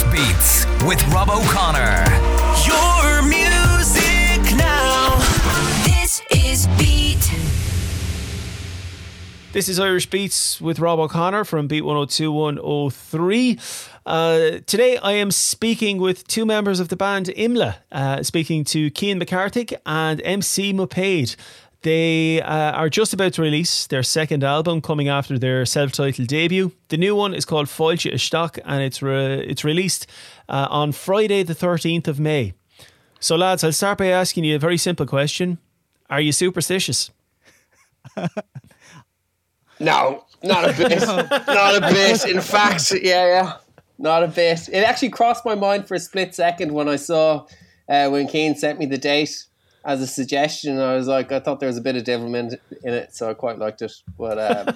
Irish Beats with Rob O'Connor. Your music now. This is Beat. This is Irish Beats with Rob O'Connor from Beat 102103. Uh, today I am speaking with two members of the band Imla, uh, speaking to Cian McCarthy and MC Mopade. They uh, are just about to release their second album coming after their self titled debut. The new one is called Foilche Stock and it's, re- it's released uh, on Friday, the 13th of May. So, lads, I'll start by asking you a very simple question Are you superstitious? No, not a bit. not a bit. In fact, yeah, yeah, not a bit. It actually crossed my mind for a split second when I saw uh, when Cian sent me the date as a suggestion. I was like, I thought there was a bit of devilment in it, so I quite liked it. But um,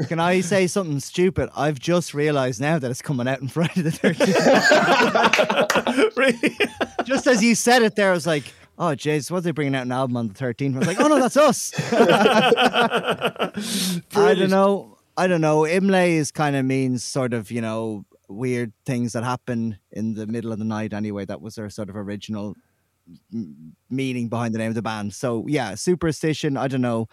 Can I say something stupid? I've just realised now that it's coming out on Friday the 13th. really? just as you said it there, I was like, oh, jeez, what are they bringing out an album on the 13th? I was like, oh, no, that's us. I don't know. I don't know. Imlé is kind of means sort of, you know, weird things that happen in the middle of the night anyway. That was their sort of original m- meaning behind the name of the band. So, yeah, superstition, I don't know.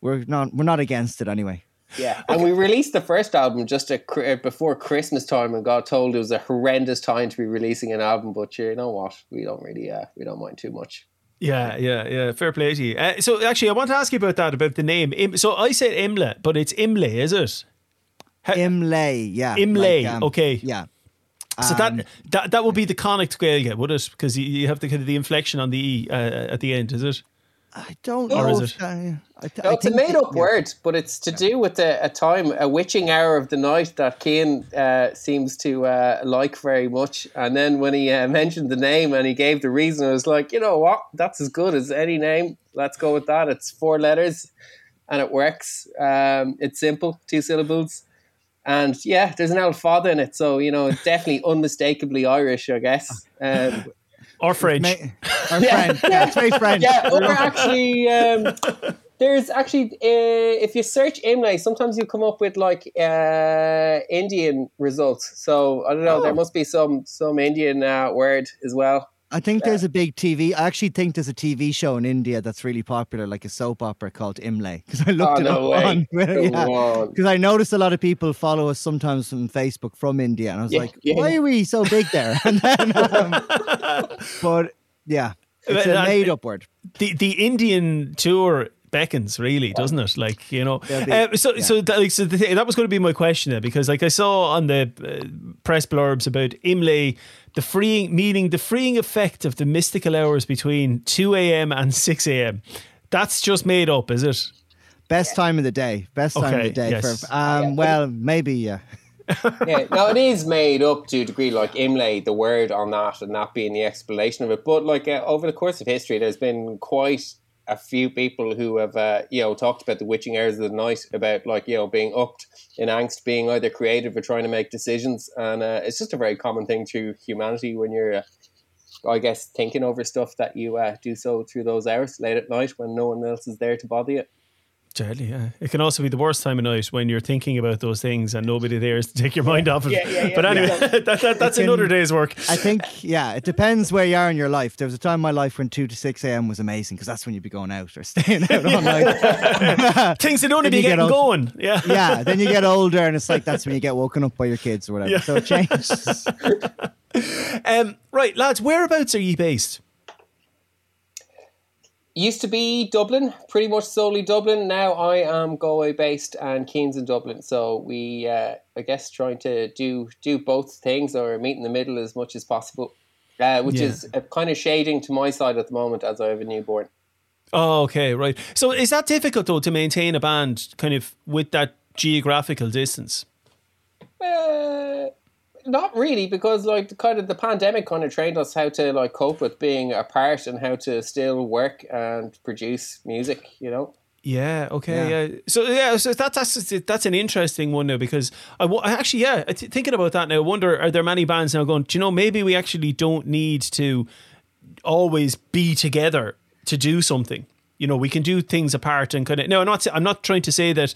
We're not we're not against it anyway. yeah, and we released the first album just a, before Christmas time, and got told it was a horrendous time to be releasing an album. But you know what? We don't really, uh, we don't mind too much. Yeah, yeah, yeah. Fair play to you. Uh, so, actually, I want to ask you about that, about the name. So, I said Imla, but it's Imlé, is it? Ha- Imlé, yeah. Imlé, um, okay. Yeah. So Um, that that that would be the conic Gaeilge, would it? Because you, you have the kind of the inflection on the e uh, at the end, is it? I don't Or know. is it? that- I, No, I it's a made it- up word, but it's to do with a, a time, a witching hour of the night that Cian uh, seems to uh, like very much. And then when he uh, mentioned the name and he gave the reason, I was like, you know what? That's as good as any name. Let's go with that. It's four letters and it works. Um, it's simple, two syllables. And yeah, there's an old father in it. So, you know, definitely unmistakably Irish, I guess. Um, Or French? Ma- our friend. Yeah, it's very French. yeah, or actually, um, there's actually uh, if you search Imlé, sometimes you come up with like uh, Indian results. So I don't know. There must be some some Indian uh, word as well. I think there's a big TV. I actually think there's a TV show in India that's really popular, like a soap opera called Imlay. Because I looked Oh, it no up way. on. Because I noticed a lot of people follow us sometimes from Facebook from India, and I was Yeah, like, yeah. "Why are we so big there?" And then, um, but yeah, it's Uh, a made-up word. the the Indian tour beckons really doesn't it like you know be- uh, so yeah. so that, like, so the thing, that was going to be my question there because like I saw on the uh, press blurbs about Imlé the freeing meaning the freeing effect of the mystical hours between 2 a.m. and 6 a.m. that's just made up is it Best time of the day. Best time of the day yes. for. Um, well, maybe yeah. yeah, no, it is made up to a degree, like Imlé, the word on that, and that being the explanation of it. But like uh, over the course of history, there's been quite a few people who have, uh, you know, talked about the witching hours of the night, about like you know being upped in angst, being either creative or trying to make decisions, and uh, it's just a very common thing through humanity when you're. Uh, I guess thinking over stuff that you uh, do so through those hours late at night when no one else is there to bother you. Deadly, yeah. It can also be the worst time of night when you're thinking about those things and nobody there is to take your mind off it. Yeah, yeah, yeah, but anyway, yeah. that, that, that's can- another day's work. I think yeah, it depends where you are in your life. There was a time in my life when two to six a.m. was amazing because that's when you'd be going out or staying out all night. Things that only be you get old- going. Yeah. yeah, then you get older, and it's like that's when you get woken up by your kids or whatever. Yeah. So it changes. Um, right, lads, whereabouts are you based? Used to be Dublin, pretty much solely Dublin. Now I am Galway based and Cian's in Dublin. So we, uh, I guess, trying to do do both things or meet in the middle as much as possible, uh, which Yeah. is kind of shading to my side at the moment as I have a newborn. Oh, okay, right. So is that difficult though to maintain a band kind of with that geographical distance? Uh, not really, because like the kind of the pandemic kind of trained us how to like cope with being apart and how to still work and produce music. You know. Yeah. Okay. Yeah. Yeah. So yeah. So that, that's that's an interesting one now because I I actually yeah thinking about that now. I wonder are there many bands now going? Do you know maybe we actually don't need to always be together to do something. You know, we can do things apart and kind of. No, I'm not. I'm not trying to say that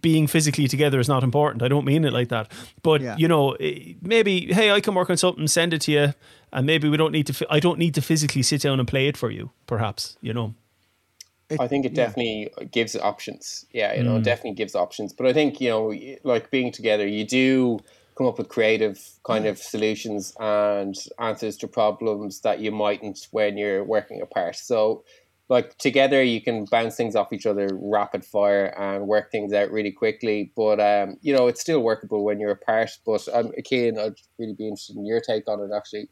being physically together is not important. I don't mean it like that. But Yeah. you know, eh, maybe hey, I can work on something, send it to you, and maybe we don't need to. I don't need to physically sit down and play it for you. Perhaps you know. I think it definitely gives options. Yeah, you know, it definitely gives options. But I think, you know, like being together, you do come up with creative kind of solutions and answers to problems that you mightn't when you're working apart. So, like together, you can bounce things off each other rapid fire and work things out really quickly. But, um, you know, it's still workable when you're apart. But I'm keen, I'd really be interested in your take on it, actually.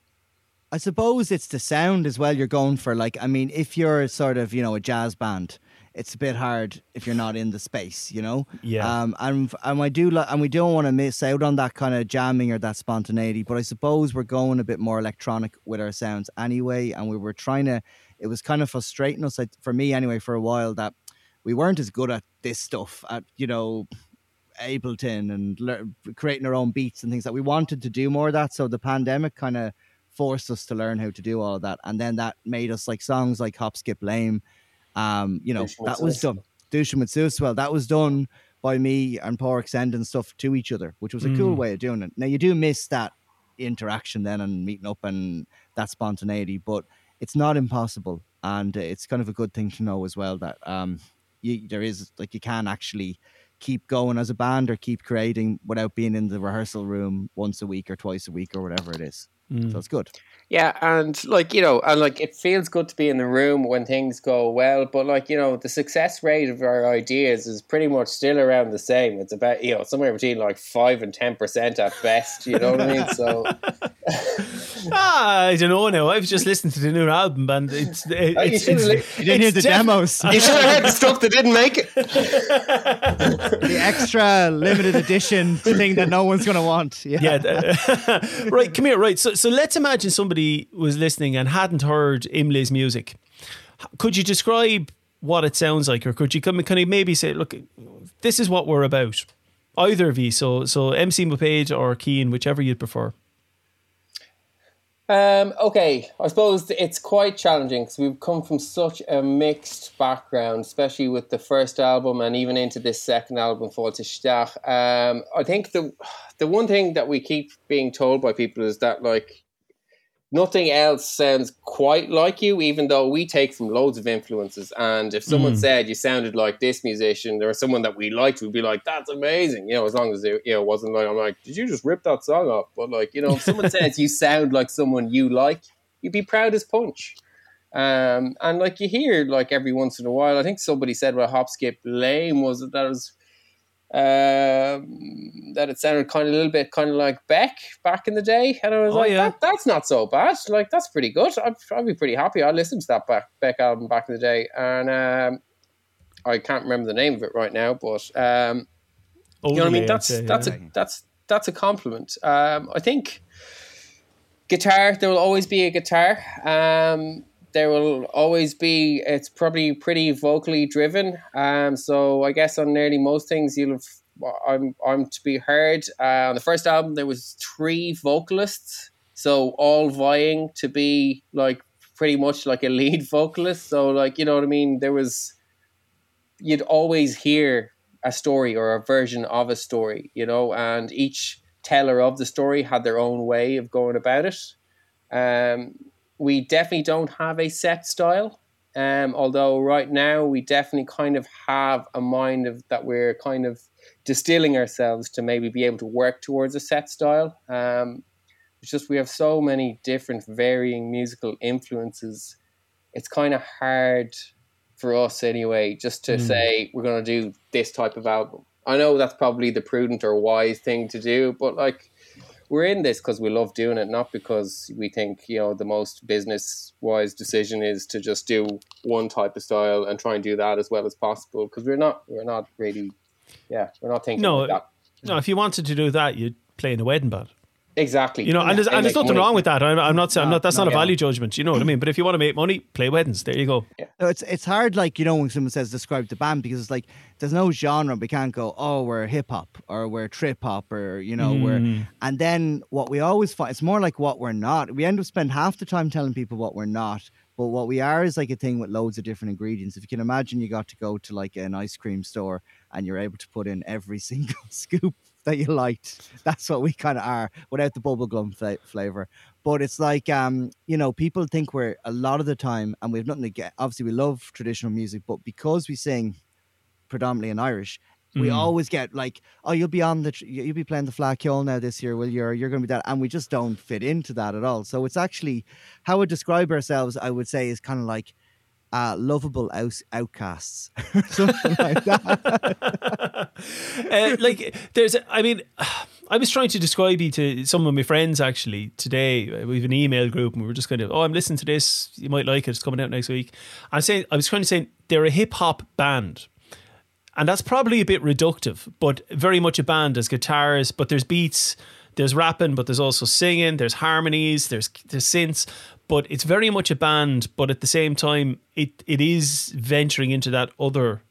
I suppose it's the sound as well you're going for. Like, I mean, if you're sort of, you know, a jazz band, it's a bit hard if you're not in the space, you know? Yeah. Um, and, and I do, li- and we don't want to miss out on that kind of jamming or that spontaneity, but I suppose we're going a bit more electronic with our sounds anyway. And we were trying to, it was kind of frustrating us, like, for me anyway, for a while that we weren't as good at this stuff, at, you know, Ableton and lear- creating our own beats and things that we wanted to do more of that. So the pandemic kind of forced us to learn how to do all of that, and then that made us like songs like Hop Skip Lame. Um, you know Dushin that was Sus. done. Dushin with Suswell. That was done by me and Pork sending stuff to each other, which was a cool way of doing it. Now you do miss that interaction then and meeting up and that spontaneity, but it's not impossible, and uh, it's kind of a good thing to know as well that um, you, there is like you can actually keep going as a band or keep creating without being in the rehearsal room once a week or twice a week or whatever it is. So it's good. Yeah, and like you know, and like it feels good to be in the room when things go well, but like you know, the success rate of our ideas is pretty much still around the same. It's about you know somewhere between like five and ten percent at best. You know what I mean? So Ah, I don't know now. I've just listened to the new album, and it's it, Oh, you it's, it's, li- You didn't hear the def- demos. you should have heard the stuff that didn't make it. the extra limited edition thing that no one's going to want. Yeah. Yeah. th- right. Come here. Right. So, so let's imagine somebody was listening and hadn't heard Imlé's music. Could you describe what it sounds like, or could you come? Can you maybe say, look, this is what we're about? Either of you. So, so MC Mopage or Cian, whichever you'd prefer. Um, okay, I suppose it's quite challenging because we've come from such a mixed background, especially with the first album and even into this second album, Fall to Stach. Um, I think the the one thing that we keep being told by people is that like nothing else sounds quite like you, even though we take from loads of influences. And if someone said you sounded like this musician or someone that we liked, we'd be like, "That's amazing," you know, as long as it you know wasn't like I'm like, "Did you just rip that song off?" But like you know, if someone says you sound like someone you like, you'd be proud as punch. Um, and like you hear like every once in a while, I think somebody said about Hop Skip Lame was it that it was um, that it sounded kind of a little bit kind of like Beck back in the day, and I was Oh, like, yeah. that, that's not so bad. Like that's pretty good. I'd, I'd be pretty happy. I listened to that back, Beck album back in the day, and um, I can't remember the name of it right now, but um, you know what I mean. That's say, that's yeah. a that's that's a compliment. Um, I think guitar. There will always be a guitar. Um, there will always be. It's probably pretty vocally driven. Um, so I guess on nearly most things you'll have. I'm I'm to be heard. Uh, on the first album there was three vocalists, so all vying to be like pretty much like a lead vocalist. So like you know what I mean. There was you'd always hear a story or a version of a story, you know, and each teller of the story had their own way of going about it. Um, we definitely don't have a set style, um, although right now we definitely kind of have a mind of that we're kind of distilling ourselves to maybe be able to work towards a set style. Um, it's just we have so many different varying musical influences. It's kind of hard for us anyway, just to say we're going to do this type of album. I know that's probably the prudent or wise thing to do, but like we're in this because we love doing it, not because we think you know the most business wise decision is to just do one type of style and try and do that as well as possible. Because we're not, we're not really, yeah, we're not thinking No, like that. no. If you wanted to do that, you'd play in a wedding band. Exactly. You know, and there's, and there's make nothing money. wrong with that. I'm, I'm not saying I'm No, not. That's no, not a yeah. value judgment. You know what I mean? But if you want to make money, play weddings. There you go. So it's it's hard, like you know, when someone says describe the band because it's like there's no genre. We can't go, oh, we're hip hop or we're trip hop or you know we're. Mm. And then what we always find it's more like what we're not. We end up spending half the time telling people what we're not. But what we are is like a thing with loads of different ingredients. If you can imagine, you got to go to like an ice cream store and you're able to put in every single scoop that you liked. That's what we kind of are without the bubblegum fla- flavor. But it's like, um, you know, people think we're a lot of the time, and we have nothing to get. Obviously, we love traditional music, but because we sing predominantly in Irish, we Mm. always get like, oh, you'll be on the, tr- you'll be playing the Fleadh Cheoil now this year, will you? Or you're going to be that, and we just don't fit into that at all. So it's actually how we describe ourselves. I would say is kind of like uh, lovable out- outcasts, or something like that. uh, like there's i mean i was trying to describe you to some of my friends actually today. We have an email group and we were just kind of oh i'm listening to this. You might like it. It's coming out next week. I'm saying i was trying to say they're a hip-hop band. And that's probably a bit reductive but very much a band. There's guitars but there's beats there's rapping but there's also singing there's harmonies there's there's synths but it's very much a band but at the same time it it is venturing into that other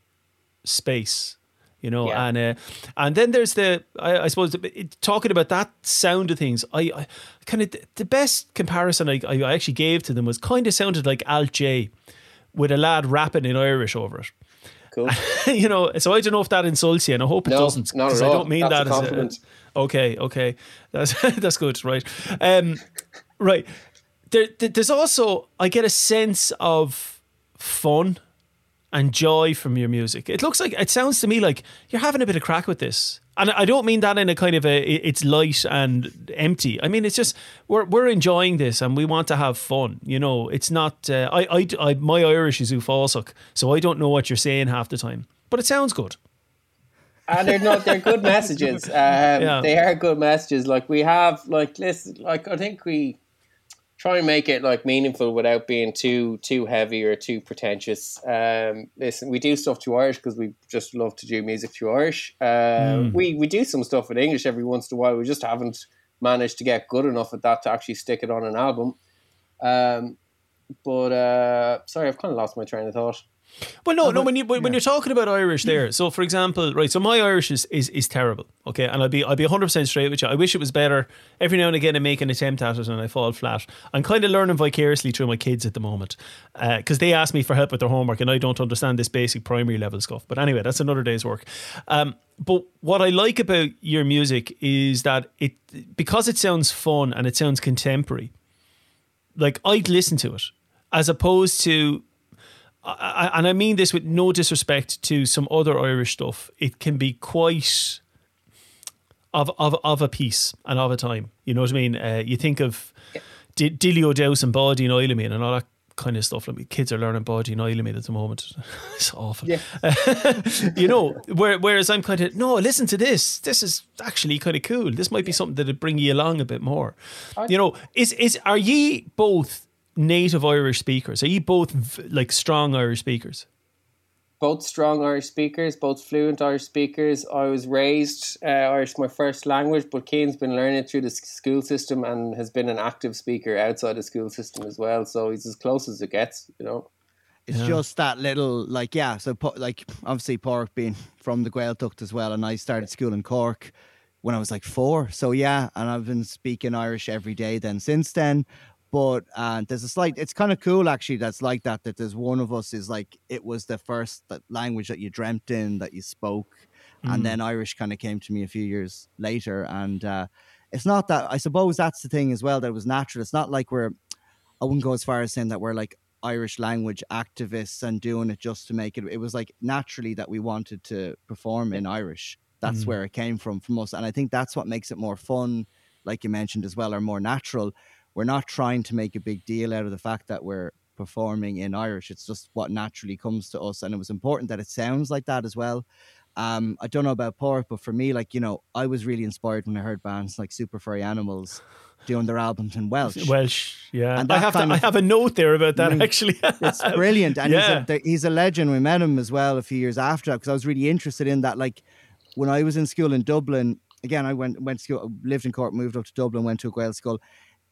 space you know Yeah. and uh, and then there's the I, I suppose it, talking about that sound of things I, I kind of the best comparison I, I actually gave to them was kind of sounded like alt-J with a lad rapping in Irish over it Cool. you know so I don't know if that insults you and I hope it No, doesn't at I don't mean That's a that as compliment. okay okay that's that's good right um right there, there- there's also I get a sense of fun and joy from your music. It looks like it sounds to me like you're having a bit of craic with this. And I don't mean that in a kind of a it's light and empty. I mean it's just we're we're enjoying this and we want to have fun. You know, it's not. Uh, I, I I my Irish is uafásach, so I don't know what you're saying half the time, but it sounds good. and they're not they're good messages um, Yeah. they are good messages like we have like listen like i think we try and make it like meaningful without being too too heavy or too pretentious. Um listen we do stuff to irish because we just love to do music to irish. Um we we do some stuff in english every once in a while. We just haven't managed to get good enough at that to actually stick it on an album. Um but uh sorry i've kind of lost my train of thought Well, no, no. When you when, when you're talking about Irish, there. So, for example, right. So my Irish is is, is terrible. Okay, and I'll be I'll be 100 percent straight with you. I wish it was better. Every now and again, I make an attempt at it and I fall flat. I'm kind of learning vicariously through my kids at the moment because they ask me for help with their homework and I don't understand this basic primary level stuff. But anyway, that's another day's work. Um, but what I like about your music is that it because it sounds fun and it sounds contemporary. Like I'd listen to it as opposed to I, and I mean this with no disrespect to some other Irish stuff. It can be quite of of of a piece and of a time. You know what I mean? Uh, you think of D- Dilín Ó Deamhas and Báidín Fheilimí and all that kind of stuff. Like kids are learning Báidín Fheilimí at the moment. it's awful. Yeah. you know, where, whereas I'm kind of no. Listen to this. This is actually kind of cool. This might be something that'd bring you along a bit more. you know, is is are ye both native Irish speakers? Are you both v- like strong Irish speakers? both strong Irish speakers, both fluent Irish speakers. I was raised uh, Irish my first language, but Cian's been learning through the school system and has been an active speaker outside the school system as well. So he's as close as it gets, you know. It's just that little, like, yeah. So, like, obviously, Pork being from the Gaeltacht as well, and I started school in Cork when I was like four. So, yeah, and I've been speaking Irish every day then since then. But uh, there's a slight, it's kind of cool actually that's like that, that there's one of us is like, it was the first that language that you dreamt in, that you spoke. And then Irish kind of came to me a few years later. And uh, it's not that, I suppose that's the thing as well, that it was natural. It's not like we're, I wouldn't go as far as saying that we're like Irish language activists and doing it just to make it. It was like naturally that we wanted to perform in Irish. That's where it came from from us, and I think that's what makes it more fun, like you mentioned as well, or more natural. We're not trying to make a big deal out of the fact that we're performing in Irish. It's just what naturally comes to us, and it was important that it sounds like that as well. Um, I don't know about Pork, but for me, like you know, I was really inspired when I heard bands like Super Furry Animals doing their albums in Welsh. Welsh, yeah. And I have to, kind I have a note there about that Mm. actually. it's brilliant and Yeah. he's, a, he's a legend we met him as well a few years after that because i was really interested in that like when i was in school in dublin again, I went went to school, lived in Cork, moved up to Dublin, went to a Gaelscoil.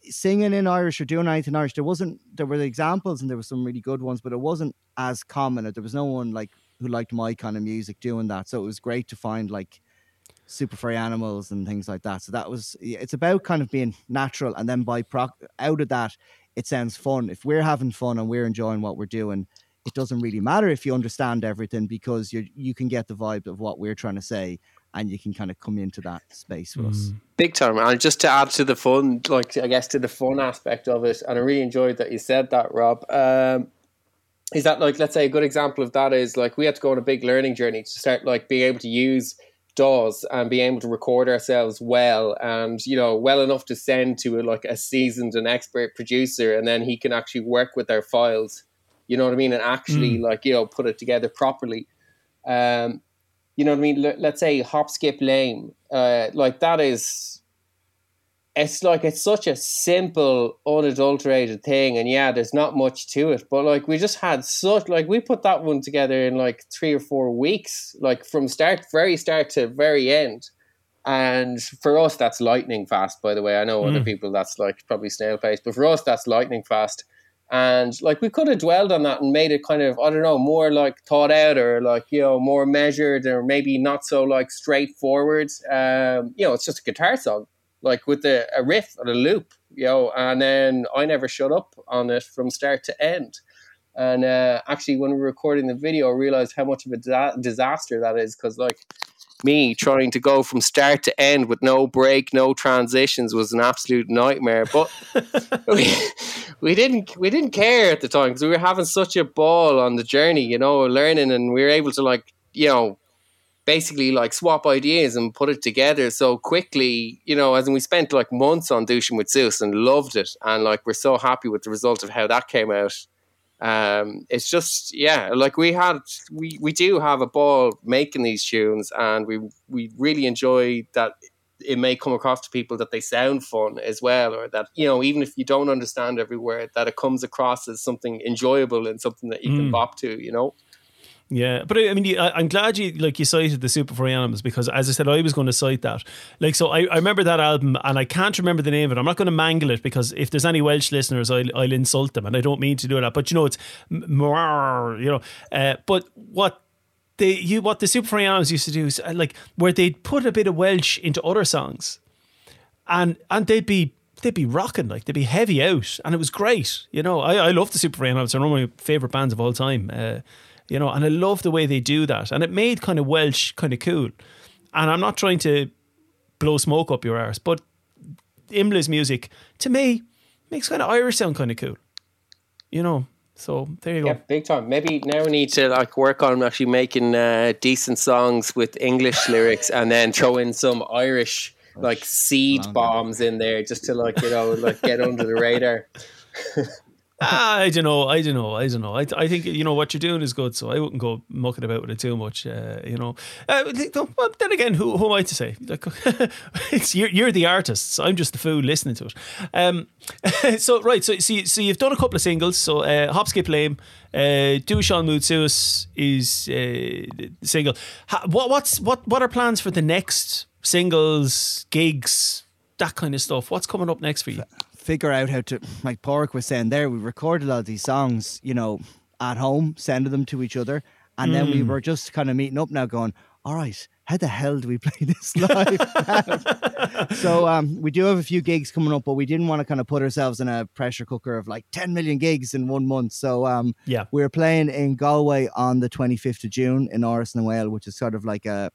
Singing in Irish or doing anything in Irish, there wasn't. There were examples and there were some really good ones, but it wasn't as common. There was no one like who liked my kind of music doing that. So it was great to find like super furry animals and things like that. So that was it's about kind of being natural, and then by proc out of that, it sounds fun. If we're having fun and we're enjoying what we're doing, it doesn't really matter if you understand everything because you you can get the vibe of what we're trying to say, and you can kind of come into that space with us. Big time. And just to add to the fun, like I guess to the fun aspect of it, and I really enjoyed that you said that, Rob. Um, is that like let's say a good example of that is like we had to go on a big learning journey to start like being able to use DAWs and being able to record ourselves well and you know well enough to send to a, like a seasoned and expert producer and then he can actually work with our files you know what i mean and actually like you know put it together properly um you know what i mean? Let- let's say hop skip lame. Uh like that is it's like it's such a simple unadulterated thing and yeah there's not much to it. But like we just had such like we put that one together in like three or four weeks like from start very start to very end. And for us that's lightning fast by the way. I know other people that's like probably snail pace but for us that's lightning fast and like we could have dwelled on that and made it kind of i don't know more like thought out or like you know more measured or maybe not so like straightforward um you know it's just a guitar song like with a, a riff and a loop, you know, and then I never shut up on it from start to end. And uh, actually, when we were recording the video, I realized how much of a da- disaster that is because, like, me trying to go from start to end with no break, no transitions was an absolute nightmare. But we, we didn't we didn't care at the time because we were having such a ball on the journey, you know, learning, and we were able to like you know basically like swap ideas and put it together so quickly, you know, as we spent like months on douching with Zeus and loved it. And like we're so happy with the result of how that came out. Um, it's just yeah, like we had we, we do have a ball making these tunes and we we really enjoy that it may come across to people that they sound fun as well, or that you know, even if you don't understand every word, that it comes across as something enjoyable and something that you can bop to, you know. Yeah, but I, mean, I, I'm glad you like you cited the Super Furry Animals because, as I said, I was going to cite that. Like, so I, I remember that album, and I can't remember the name of it. I'm not going to mangle it because if there's any Welsh listeners, I'll, I'll insult them, and I don't mean to do that. But you know, it's you know. Uh, but what they you what the Super Furry Animals used to do is uh, like where they'd put a bit of Welsh into other songs, and and they'd be they'd be rocking like they'd be heavy out, and it was great. You know, I I love the Super Furry Animals. They're one of my favorite bands of all time. Uh, you know, and I love the way they do that, and it made kind of Welsh kind of cool. And I'm not trying to blow smoke up your arse, but Imla's music to me makes kind of Irish sound kind of cool. You know, so there you go. Yeah, go. big time. Maybe now we need to like work on actually making uh, decent songs with English lyrics, and then throw in some Irish like seed bombs in there, just to like you know like get under the radar. Ah, I don't know. I don't know. I don't know. I, I think you know what you're doing is good, so I wouldn't go mucking about with it too much. Uh, you know. Uh, then again, who, who am I to say? It's you're, you're the artists. I'm just the fool listening to it. Um, so right. So so, you, so you've done a couple of singles. So uh, Hop Skip Lame, uh, Do Sean is uh, single. Ha, what what's what what are plans for the next singles, gigs, that kind of stuff? What's coming up next for you? Figure out how to like Pork was saying there we recorded all these songs you know at home sending them to each other. And then we were just kind of meeting up now going all right how the hell do we play this live so um we do have a few gigs coming up but we didn't want to kind of put ourselves in a pressure cooker of like 10 million gigs in one month. So um Yeah. we're playing in Galway on the 25th of June in Áras na nGael which is sort of like a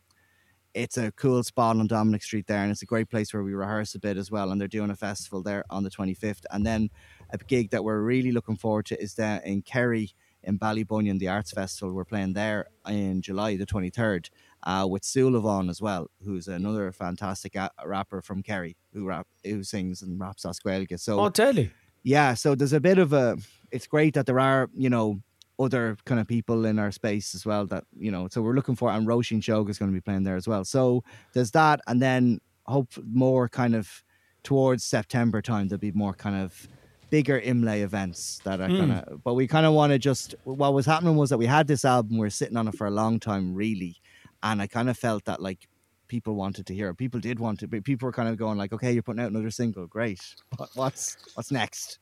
it's a cool spot on Dominic Street there, and it's a great place where we rehearse a bit as well. And they're doing a festival there on the 25th. And then a gig that we're really looking forward to is there in Kerry in Ballybunion, the Arts Festival. We're playing there in July the 23rd uh, with Sue Levon as well, who's another fantastic a- rapper from Kerry who rap who sings and raps as Gaeilge. So Oh, deadly. yeah, so there's a bit of a. It's great that there are you know other kind of people in our space as well that you know. So we're looking for, and Roshin Shog is going to be playing there as well. So there's that, and then hope more kind of towards September time there'll be more kind of bigger Imlé events that are kind of. Hmm. But we kind of want to just. What was happening was that we had this album, we are sitting on it for a long time, really, and I kind of felt that like people wanted to hear. it. People did want to, but people were kind of going like, "Okay, you're putting out another single, great. What, what's what's next?"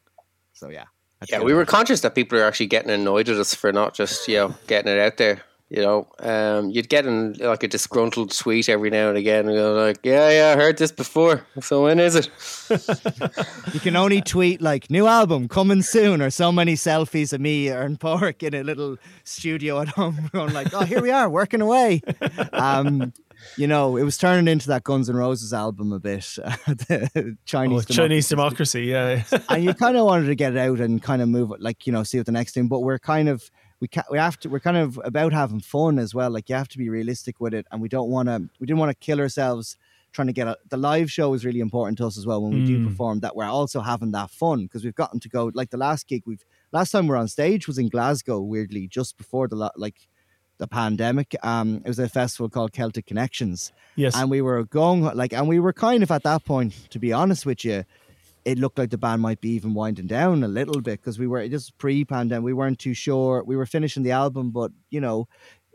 So yeah, Yeah, we were conscious that people are actually getting annoyed at us for not just you know getting it out there. You know, um, you'd get in like a disgruntled tweet every now and again, and go like, "Yeah, yeah, I heard this before. So when is it?" You can only tweet like new album coming soon, or so many selfies of me and Pork in a little studio at home, going like, "Oh, here we are, working away." Um, you know, it was turning into that Guns N' Roses album a bit, the Chinese. Oh, Chinese democracy, yeah. and you kind of wanted to get it out and kind of move it, like you know, see what the next thing. But we're kind of we we have to we're kind of about having fun as well. Like you have to be realistic with it, and we don't want to we didn't want to kill ourselves trying to get a, the live show is really important to us as well when we do Mm. perform. That we're also having that fun because we've gotten to go like the last gig we've last time we are on stage was in Glasgow. Weirdly, just before the like the pandemic. Um, it was a festival called Celtic Connections yes. and we were going like and we were kind of at that point to be honest with you it looked like the band might be even winding down a little bit because we were just pre-pandemic we weren't too sure we were finishing the album but you know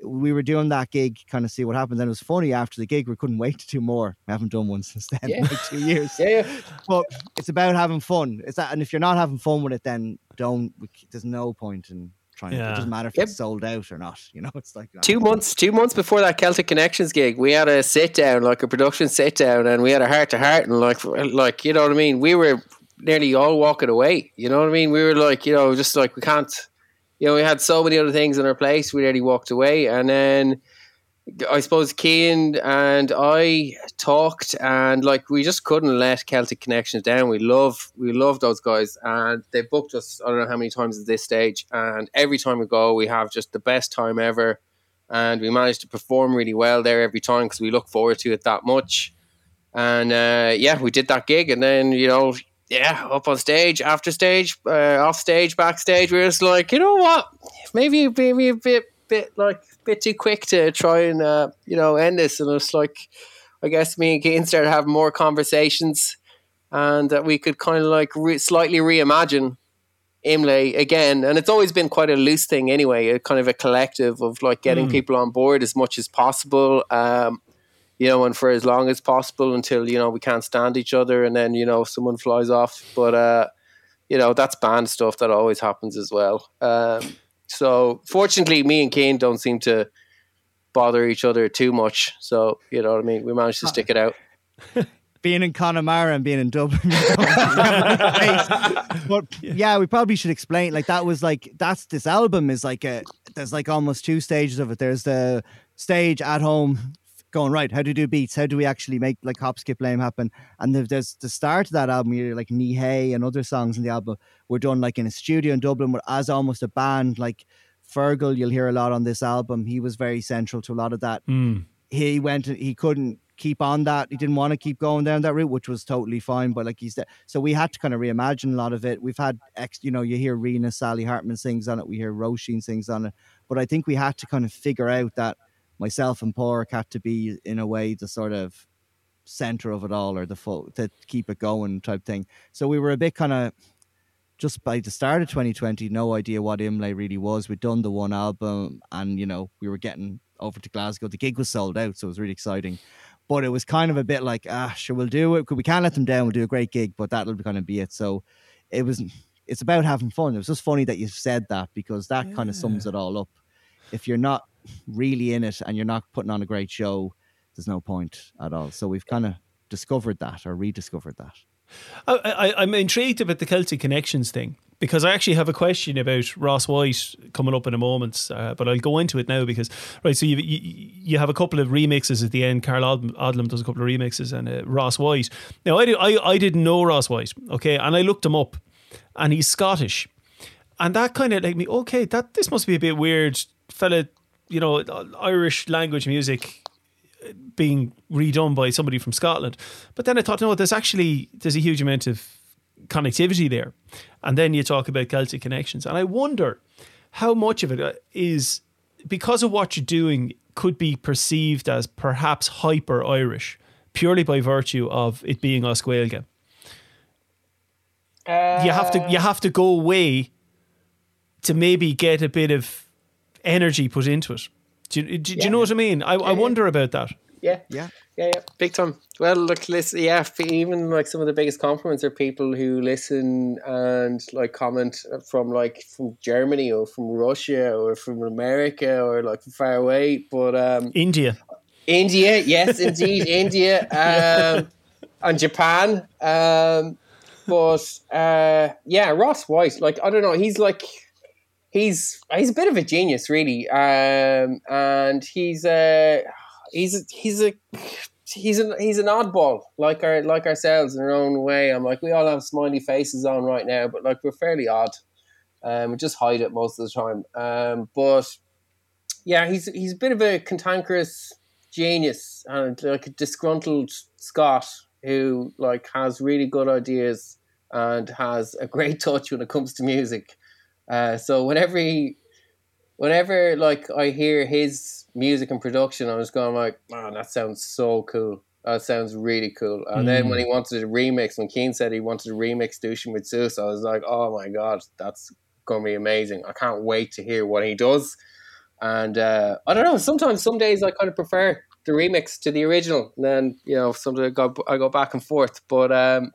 we were doing that gig kind of see what happens and it was funny after the gig we couldn't wait to do more we haven't done one since then Yeah. like two years Yeah, yeah. but it's about having fun it's that and if you're not having fun with it then don't we there's no point in trying to, it doesn't matter if Yep. it's sold out or not you know it's like two months two months before that Celtic Connections gig, we had a sit down, like a production sit down, and we had a heart to heart, and like like you know what I mean. We were nearly all walking away. You know what I mean. We were like you know just like we can't. You know, we had so many other things in our place. We nearly walked away, and then I suppose Cian and I talked, and like we just couldn't let Celtic Connections down. We love, we love those guys, and they booked us. I don't know how many times at this stage, and every time we go, we have just the best time ever, and we managed to perform really well there every time because we look forward to it that much. And uh, yeah, we did that gig, and then you know, yeah, up on stage, after stage, uh, off stage, backstage, we were just like, you know what, maybe maybe a bit bit like bit too quick to try and uh, you know end this, and it's like, I guess me and Cian started having more conversations, and that we could kind of like re- slightly reimagine Imlé again, and it's always been quite a loose thing anyway, a kind of a collective of like getting people on board as much as possible. Um, you know, and for as long as possible until you know we can't stand each other, and then you know someone flies off. But uh, you know that's band stuff that always happens as well. Um, so fortunately, me and Cian don't seem to bother each other too much. So you know what I mean. We managed to stick it out. being in Connemara and being in Dublin. but yeah, we probably should explain. Like that was like that's this album is like a there's like almost two stages of it. There's the stage at home going right. How do we do beats? How do we actually make like hop skip lame happen? And the, there's the start of that album. You like Knee Hay and other songs in the album were done like in a studio in Dublin, but as almost a band. Like Fergal, you'll hear a lot on this album. He was very central to a lot of that Mm. he went he couldn't keep on that he didn't want to keep going down that route which was totally fine but like he's said, so we had to kind of reimagine a lot of it we've had ex you know you hear Rena Sally Hartman sings on it we hear Roisin sings on it but I think we had to kind of figure out that myself and Pork had to be in a way the sort of center of it all or the full to keep it going type thing so we were a bit kind of just by the start of 2020, no idea what Imlé really was. We'd done the one album and, you know, we were getting over to Glasgow. The gig was sold out, so it was really exciting. But it was kind of a bit like, ah, sure, we'll do it. We can't let them down. We'll do a great gig, but that'll be kind of be it. So it was, it's about having fun. It was just funny that you said that because that kind of sums it all up. If you're not really in it and you're not putting on a great show, there's no point at all. So we've kind of discovered that or rediscovered that. I, I, I'm intrigued about the Celtic Connections thing because I actually have a question about Ross White coming up in a moment, uh, but I'll go into it now because right. So you you, you have a couple of remixes at the end. Karl Odlum does a couple of remixes, and uh, Ross White. Now I, did, I I didn't know Ross White, okay, and I looked him up, and he's Scottish, and that kind of like me. Okay, that this must be a bit weird, fella. You know, Irish language music being redone by somebody from Scotland. But then I thought, no, there's actually there's a huge amount of connectivity there. And then you talk about Celtic connections, and I wonder how much of it uh, because of what you're doing could be perceived as perhaps hyper Irish purely by virtue of it being as Gaeilge. you have to you have to go away to maybe get a bit of energy put into it. Do you, do, do you know what I mean? I, I wonder about that. Yeah, Yeah. yeah, yeah, big time. Well, look, listen, yeah, even like some of the biggest compliments are people who listen and like comment from like from Germany or from Russia or from America or like far away. But um, India. India, yes, indeed, India, um, and Japan. Um, but uh, yeah, Ross White, like I don't know, he's like he's he's a bit of a genius, really, um, and he's uh, he's he's a he's an he's an oddball like our like ourselves in our own way. I'm like we all have smiley faces on right now, but like we're fairly odd. Um, we just hide it most of the time. Um, but yeah, he's he's a bit of a cantankerous genius and like a disgruntled Scot who like has really good ideas and has a great touch when it comes to music. Uh, so whenever he, whenever like I hear his music and production, I was going like, man, that sounds so cool. That sounds really cool. And then when he wanted a remix, when Cian said he wanted a remix Dushin with Zeus, I was like, oh my god, that's gonna be amazing. I can't wait to hear what he does. And uh, I don't know. Sometimes, some days, I kind of prefer the remix to the original. And then you know, sometimes I go, I go back and forth. But um,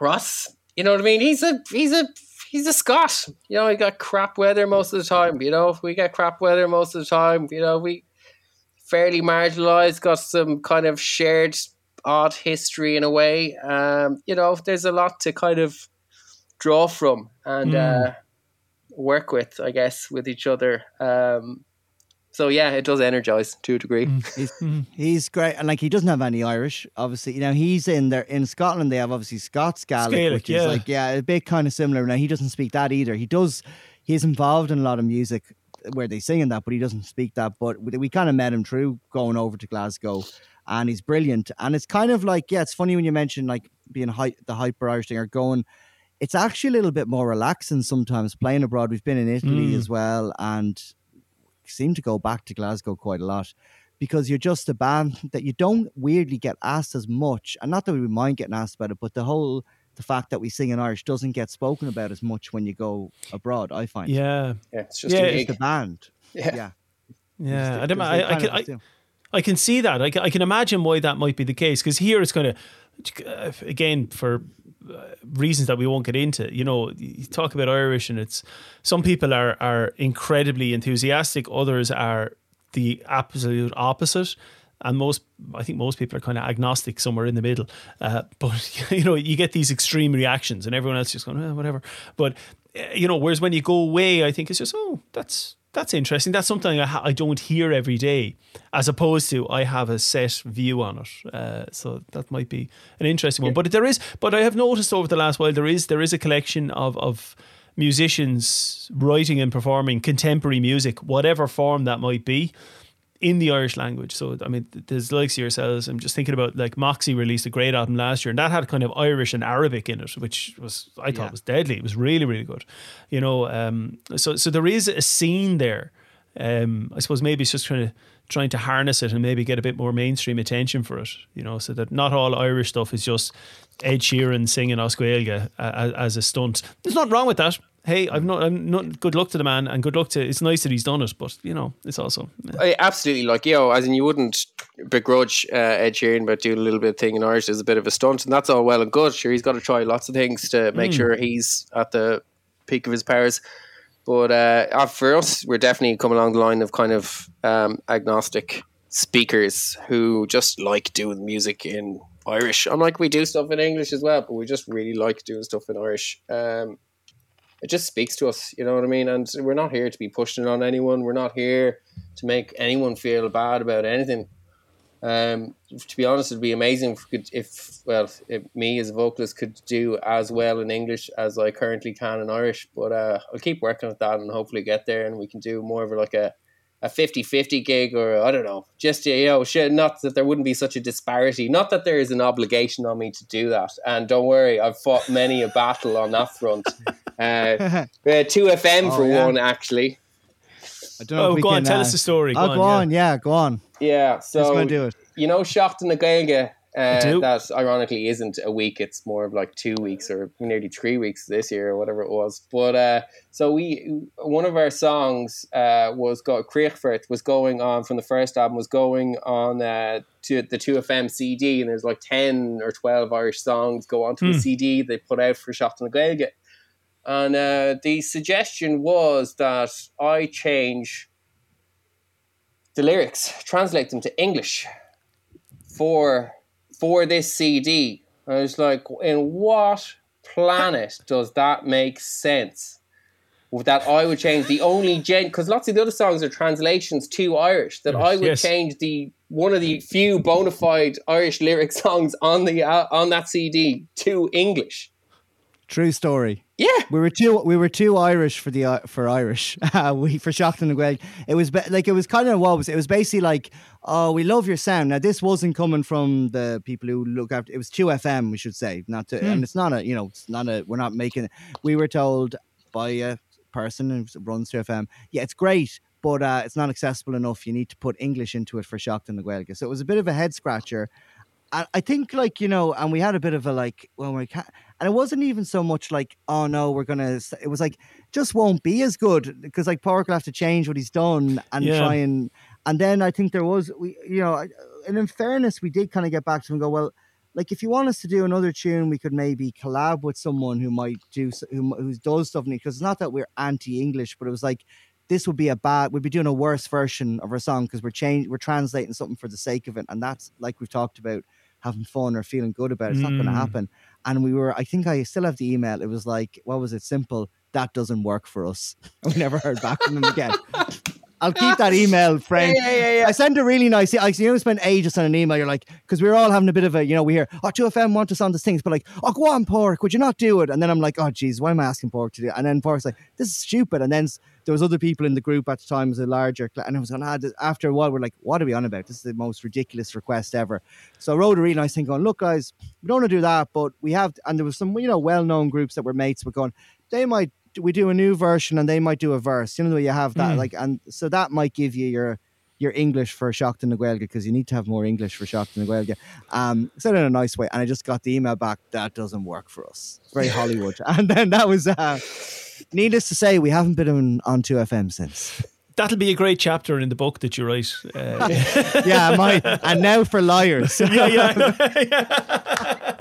Ross, you know what I mean? He's a he's a he's a Scot. You know, he got crap weather most of the time. You know, we get crap weather most of the time. You know, we fairly marginalised, got some kind of shared odd history in a way. Um, you know, there's a lot to kind of draw from and uh, work with, I guess, with each other. Um, so yeah, it does energize to a degree. He's, he's great, and like he doesn't have any Irish. Obviously, you know he's in there in Scotland. They have obviously Scots Gaelic, Gaelic, which yeah. is like yeah, a bit kind of similar. Now he doesn't speak that either. He does. He's involved in a lot of music where they sing in that, but he doesn't speak that. But we, we kind of met him through going over to Glasgow, and he's brilliant. And it's kind of like yeah, it's funny when you mention like being hy- the hyper Irish thing or going. It's actually a little bit more relaxing sometimes playing abroad. We've been in Italy Mm. as well, and seem to go back to Glasgow quite a lot because you're just a band that you don't weirdly get asked as much. And not that we mind getting asked about it, but the whole the fact that we sing in Irish doesn't get spoken about as much when you go abroad. I find. Yeah. Yeah, it's just Yeah, a it's It's the band. Yeah. Yeah. Yeah. I, don't, Because I, I, can, I. I can see that. I can, I can imagine why that might be the case because here it's kind of, again, for reasons that we won't get into. You know, you talk about Irish, and it's some people are are incredibly enthusiastic, others are the absolute opposite. And most, I think most people are kind of agnostic somewhere in the middle. Uh, but, you know, you get these extreme reactions and everyone else just going, eh, whatever. But, uh, you know, whereas when you go away, I think it's just, oh, that's, that's interesting. That's something I, ha- I don't hear every day, as opposed to I have a set view on it. Uh, so that might be an interesting one. But there is, but I have noticed over the last while there is there is a collection of of musicians writing and performing contemporary music, whatever form that might be. In the Irish language, so I mean, there's likes of yourselves. I'm just thinking about like Moxie released a great album last year, and that had kind of Irish and Arabic in it, which was I thought Yeah. was deadly. It was really, really good. You know, um, so so there is a scene there. Um, I suppose maybe it's just trying to trying to harness it and maybe get a bit more mainstream attention for it. You know, so that not all Irish stuff is just Ed Sheeran singing as Gaeilge as, as a stunt. There's nothing wrong with that. Hey, I've not, I'm not. Good luck to the man, and good luck to. It's nice that he's done it, but you know, it's also. yeah. I, absolutely, like you know, as in you wouldn't begrudge uh, Ed Sheeran about doing a little bit of thing in Irish as a bit of a stunt, and that's all well and good. Sure, he's got to try lots of things to make sure he's at the peak of his powers. But uh, uh, for us, we're definitely coming along the line of kind of um, agnostic speakers who just like doing music in Irish. I'm like, we do stuff in English as well, but we just really like doing stuff in Irish. Um, it just speaks to us, you know what I mean? And we're not here to be pushing on anyone. We're not here to make anyone feel bad about anything. Um, to be honest, it'd be amazing if, could, if well, if me as a vocalist could do as well in English as I currently can in Irish. But uh, I'll keep working with that and hopefully get there, and we can do more of like a a 50-50 gig or I don't know, just you know, shit, not that there wouldn't be such a disparity. Not that there is an obligation on me to do that. And don't worry, I've fought many a battle on that front. Uh, uh, two FM Oh, for yeah. one, actually. I don't know Oh, if we go on, can, tell uh, us the story. Go Oh, on, go yeah. on, yeah, go on. Yeah, Who's so going to do it? you know, Seachtain na Gaeilge, Uh, that ironically isn't a week; it's more of like two weeks or nearly three weeks this year or whatever it was. But uh, so we, one of our songs uh, was got Kriegfurt was going on from the first album was going on uh, to the two FM CD, and there's like ten or twelve Irish songs go onto a CD they put out for Seachtain na Gaeilge. And uh, the suggestion was that I change the lyrics, translate them to English for for this CD. I was like, in what planet does that make sense? That I would change the only gen because lots of the other songs are translations to Irish. That I would Yes. change the one of the few bona fide Irish lyric songs on the uh, on that CD to English. True story. Yeah, We were too we were too Irish for the uh, for Irish. Uh, we for Shocked and Greg. It was ba- like it was kind of what was it? it was basically like oh we love your sound. Now this wasn't coming from the people who look after. It was two FM we should say not to and it's not a you know it's not a we're not making. We were told by a person who runs two FM. Yeah, it's great. But uh, it's not accessible enough. You need to put English into it for Shocked and the Gaeilge. So it was a bit of a head scratcher. I, I think like you know, and we had a bit of a like, well, we can't, and it wasn't even so much like, oh no, we're gonna. It was like, just won't be as good because like Park will have to change what he's done and Yeah. try and, and then I think there was we, you know, and in fairness, we did kind of get back to him and go, well, like if you want us to do another tune, we could maybe collab with someone who might do who who does stuff because it's not that we're anti-English, but it was like this would be a bad we'd be doing a worse version of our song because we're change we're translating something for the sake of it and that's like we've talked about having fun or feeling good about it. it's not going to Mm. happen. And we were i think i still have the email. It was like what was it? Simple that doesn't work for us. We never heard back from them again I'll keep that email framed. Yeah, yeah, yeah. I send a really nice. I you know spend ages on an email. You're like, because we're all having a bit of a, you know, we hear, oh, 2FM want us on this things, but like, oh, go on, Pork, would you not do it? And then I'm like, oh, geez, why am I asking Pork to do it? And then Pork's like, this is stupid. And then there was other people in the group at the time, was a larger, and I was going, ah, after a while, we're like, what are we on about? This is the most ridiculous request ever. So I wrote a really nice thing going, look, guys, we don't want to do that, but we have, and there was some, you know, well-known groups that were mates, were going, they might, we do a new version and they might do a verse. You know, you have that, like, and so that might give you your, your English for Shocked the because you need to have more English for Shocked the Um, said it in a nice way, and I just got the email back that doesn't work for us. Very Hollywood, and then that was. Uh, needless to say, we haven't been on, on two FM since. That'll be a great chapter in the book that you write. Uh, Yeah, my and now for liars. yeah, yeah.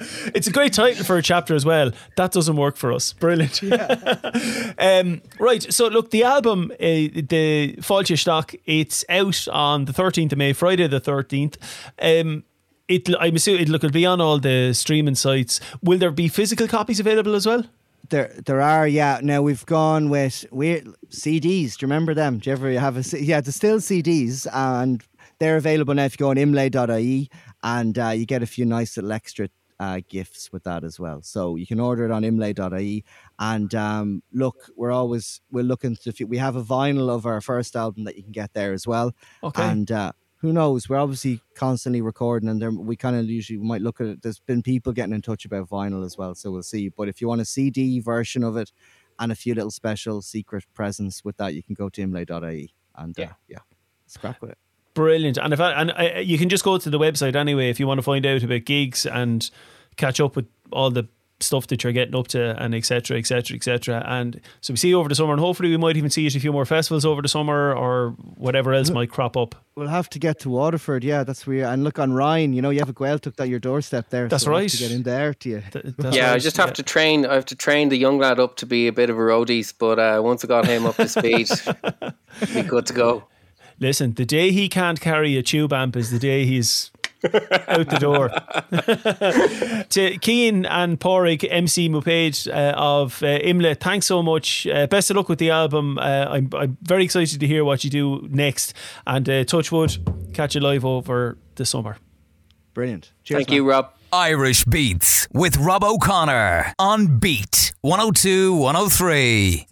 it's a great title for a chapter as well. That doesn't work for us. Brilliant. um, right. So look, the album, uh, the Fáilte Stock, it's out on the 13th of May, Friday the 13th. Um, it, I'm assuming it, look, it'll be on all the streaming sites. Will there be physical copies available as well? There, there are. Yeah. Now we've gone with we CDs. Do you remember them? Do you ever have a? Yeah, there's still CDs, and they're available now if you go on imlay.ie, and uh, you get a few nice little extra uh, gifts with that as well. So you can order it on imlay.ie. And um, look, we're always we're looking to. We have a vinyl of our first album that you can get there as well. Okay. And uh, who knows? We're obviously constantly recording, and there, we kind of usually might look at it. There's been people getting in touch about vinyl as well, so we'll see. But if you want a CD version of it and a few little special secret presents with that, you can go to imlay.ie and uh, Yeah. yeah, scrap with it. Brilliant. And if I, and I, you can just go to the website anyway if you want to find out about gigs and catch up with all the stuff that you're getting up to and etc etc etc and so we see you over the summer and hopefully we might even see you at a few more festivals over the summer or whatever else might crop up We'll have to get to Waterford, yeah. That's where. And look An Rinn, you know, you have a Gaeltacht at your doorstep there. That's so we'll have right. To get in there to you. Th- that's yeah, I just have Yeah. to train. I have to train the young lad up to be a bit of a roadies, but uh, once I got him up to speed, be good to go. Listen the day he can't carry a tube amp is the day he's out the door to Cian and Pádraig MC Mupage uh, of uh, Imlé thanks so much uh, best of luck with the album uh, I'm, I'm very excited to hear what you do next and uh, touch wood catch you live over the summer Brilliant. Cheers, Thank man. you, Rob. Irish Beats with Rob O'Connor on Beat 102 103.